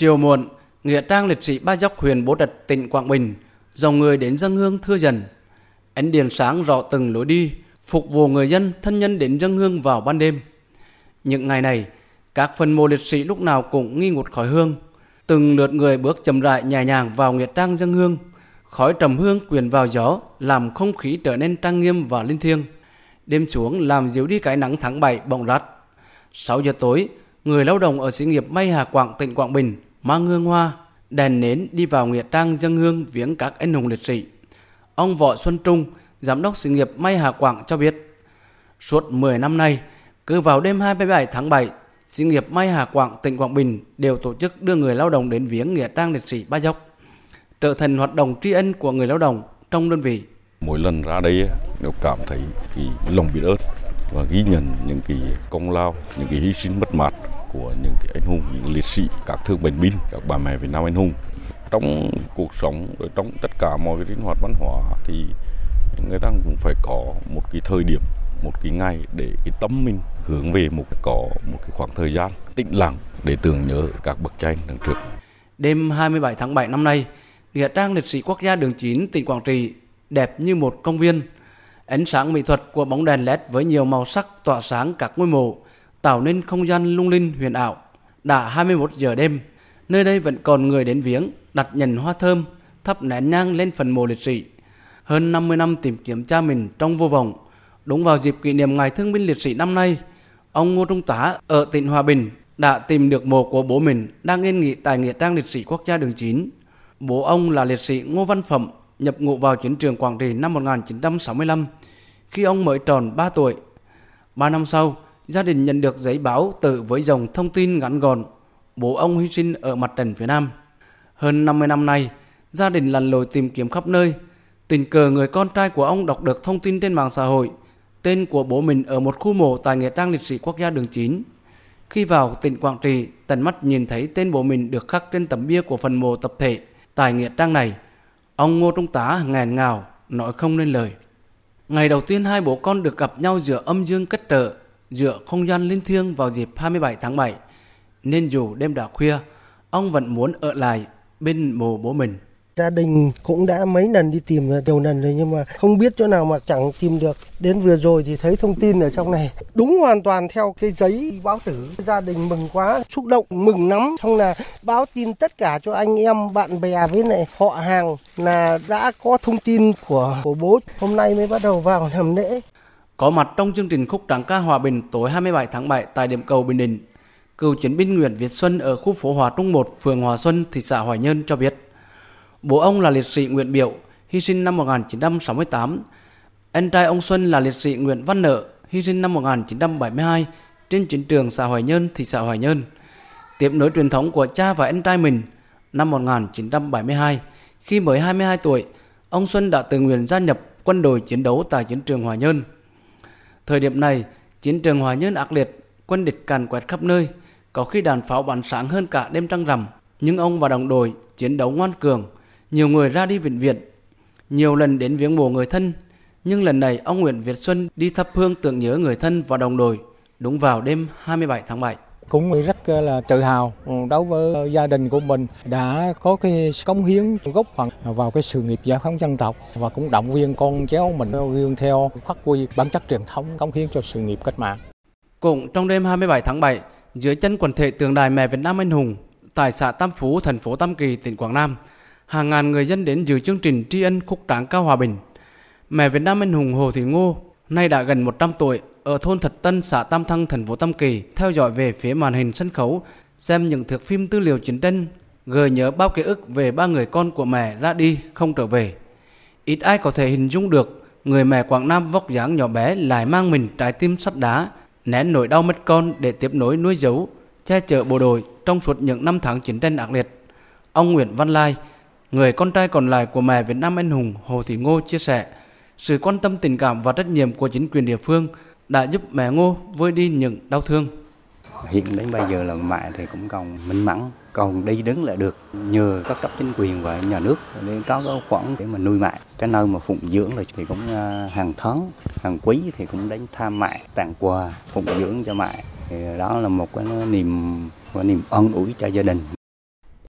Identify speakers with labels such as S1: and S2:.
S1: Chiều muộn, nghĩa trang liệt sĩ Ba Dốc huyện Bố Trạch, tỉnh Quảng Bình, dòng người đến dân hương thưa dần. Ánh đèn sáng rõ từng lối đi, phục vụ người dân thân nhân đến dân hương vào ban đêm. Những ngày này, các phần mộ liệt sĩ lúc nào cũng nghi ngút khói hương. Từng lượt người bước chậm rãi nhẹ nhàng vào nghĩa trang dân hương. Khói trầm hương quyện vào gió, làm không khí trở nên trang nghiêm và linh thiêng. Đêm xuống làm dịu đi cái nắng tháng 7 bỗng rát. 6 giờ tối, người lao động ở xí nghiệp May Hà Quảng, tỉnh Quảng Bình mang hương hoa, đèn nến đi vào nghĩa trang dân hương viếng các anh hùng liệt sĩ. Ông Võ Xuân Trung, giám đốc sự nghiệp May Hà Quảng cho biết, suốt 10 năm nay, cứ vào đêm 27 tháng 7, sự nghiệp May Hà Quảng, tỉnh Quảng Bình đều tổ chức đưa người lao động đến viếng nghĩa trang liệt sĩ Ba Dốc, trở thành hoạt động tri ân của người lao động trong đơn vị.
S2: Mỗi lần ra đây đều cảm thấy cái lòng biết ơn và ghi nhận những cái công lao, những cái hy sinh mất mát của những cái anh hùng, những liệt sĩ, các thương bệnh binh, các bà mẹ Việt Nam anh hùng. Trong cuộc sống, trong tất cả mọi cái sinh hoạt văn hóa thì người ta cũng phải có một cái thời điểm một cái ngày để cái tâm mình hướng về một cái có một cái khoảng thời gian tĩnh lặng để tưởng nhớ các bậc cha anh đằng trước.
S1: Đêm 27 tháng 7 năm nay, nghĩa trang liệt sĩ quốc gia đường 9 tỉnh Quảng Trị đẹp như một công viên. Ánh sáng mỹ thuật của bóng đèn led với nhiều màu sắc tỏa sáng các ngôi mộ tạo nên không gian lung linh huyền ảo. Đã 21 giờ đêm, nơi đây vẫn còn người đến viếng, đặt nhành hoa thơm, thắp nén nhang lên phần mộ liệt sĩ. Hơn 50 năm tìm kiếm cha mình trong vô vọng, đúng vào dịp kỷ niệm Ngày Thương binh Liệt sĩ năm nay, ông Ngô Trung Tá ở tỉnh Hòa Bình đã tìm được mộ của bố mình đang yên nghỉ tại Nghĩa trang Liệt sĩ Quốc gia đường 9. Bố ông là liệt sĩ Ngô Văn Phẩm, nhập ngũ vào chiến trường Quảng Trị năm 1965, khi ông mới tròn 3 tuổi. Ba năm sau, gia đình nhận được giấy báo tự với dòng thông tin ngắn gọn. Bố ông hy sinh ở mặt trận phía Nam. Hơn 50 năm nay, gia đình lặn lội tìm kiếm khắp nơi. Tình cờ người con trai của ông đọc được thông tin trên mạng xã hội, tên của bố mình ở một khu mộ tại Nghĩa trang liệt sĩ quốc gia đường 9. Khi vào tỉnh Quảng Trị, tận mắt nhìn thấy tên bố mình được khắc trên tấm bia của phần mộ tập thể tại Nghĩa trang này. Ông Ngô Trung Tá nghẹn ngào, nói không nên lời. Ngày đầu tiên hai bố con được gặp nhau giữa âm dương cất trợ dựa không gian linh thiêng vào dịp 27 tháng 7. Nên dù đêm đã khuya, ông vẫn muốn ở lại bên mồ bố mình.
S3: Gia đình cũng đã mấy lần đi tìm nhiều lần rồi nhưng mà không biết chỗ nào mà chẳng tìm được. Đến vừa rồi thì thấy thông tin ở trong này. Đúng hoàn toàn theo cái giấy báo tử. Gia đình mừng quá, xúc động, mừng lắm. Xong là báo tin tất cả cho anh em, bạn bè với lại họ hàng là đã có thông tin của, của bố. Hôm nay mới bắt đầu vào làm lễ.
S1: Có mặt trong chương trình khúc tráng ca hòa bình tối 27 tháng 7 tại điểm cầu Bình Định, cựu chiến binh Nguyễn Việt Xuân ở khu phố Hòa Trung 1, phường Hòa Xuân, thị xã Hoài Nhơn cho biết. Bố ông là liệt sĩ Nguyễn Biểu, hy sinh năm 1968. Anh trai ông Xuân là liệt sĩ Nguyễn Văn Nợ, hy sinh năm 1972 trên chiến trường xã Hoài Nhơn, thị xã Hoài Nhơn. Tiếp nối truyền thống của cha và anh trai mình, năm 1972, khi mới 22 tuổi, ông Xuân đã tự nguyện gia nhập quân đội chiến đấu tại chiến trường Hoài Nhơn. Thời điểm này, chiến trường Hòa Nhơn ác liệt, quân địch càn quét khắp nơi, có khi đàn pháo bắn sáng hơn cả đêm trăng rằm. Nhưng ông và đồng đội chiến đấu ngoan cường, nhiều người ra đi vĩnh viện, nhiều lần đến viếng mộ người thân. Nhưng lần này ông Nguyễn Việt Xuân đi thắp hương tưởng nhớ người thân và đồng đội đúng vào đêm 27 tháng 7
S4: cũng rất là tự hào đối với gia đình của mình đã có cái cống hiến góp phần vào cái sự nghiệp giải phóng dân tộc và cũng động viên con cháu mình gương theo phát huy bản chất truyền thống cống hiến cho sự nghiệp cách mạng.
S1: Cũng trong đêm 27 tháng 7, dưới chân quần thể tượng đài mẹ Việt Nam anh hùng tại xã Tam Phú, thành phố Tam Kỳ, tỉnh Quảng Nam, hàng ngàn người dân đến dự chương trình tri ân khúc tráng cao hòa bình. Mẹ Việt Nam anh hùng Hồ Thị Ngô nay đã gần 100 tuổi ở thôn Thật Tân, xã Tam Thăng, thành phố Tam Kỳ, theo dõi về phía màn hình sân khấu, xem những thước phim tư liệu chiến tranh, gợi nhớ bao ký ức về ba người con của mẹ ra đi không trở về. Ít ai có thể hình dung được người mẹ Quảng Nam vóc dáng nhỏ bé lại mang mình trái tim sắt đá, nén nỗi đau mất con để tiếp nối nuôi dấu, che chở bộ đội trong suốt những năm tháng chiến tranh ác liệt. Ông Nguyễn Văn Lai, người con trai còn lại của mẹ Việt Nam anh hùng Hồ Thị Ngô chia sẻ, sự quan tâm tình cảm và trách nhiệm của chính quyền địa phương – đã giúp mẹ Ngô vơi đi những đau thương.
S5: Hiện đến bây giờ là mẹ thì cũng còn minh mẫn, còn đi đứng lại được nhờ các cấp chính quyền và nhà nước để có cái khoản để mà nuôi mẹ. Cái nơi mà phụng dưỡng là thì cũng à, hàng tháng, hàng quý thì cũng đến thăm mẹ, tặng quà phụng dưỡng cho mẹ. Thì đó là một cái niềm và niềm ân ủi cho gia đình.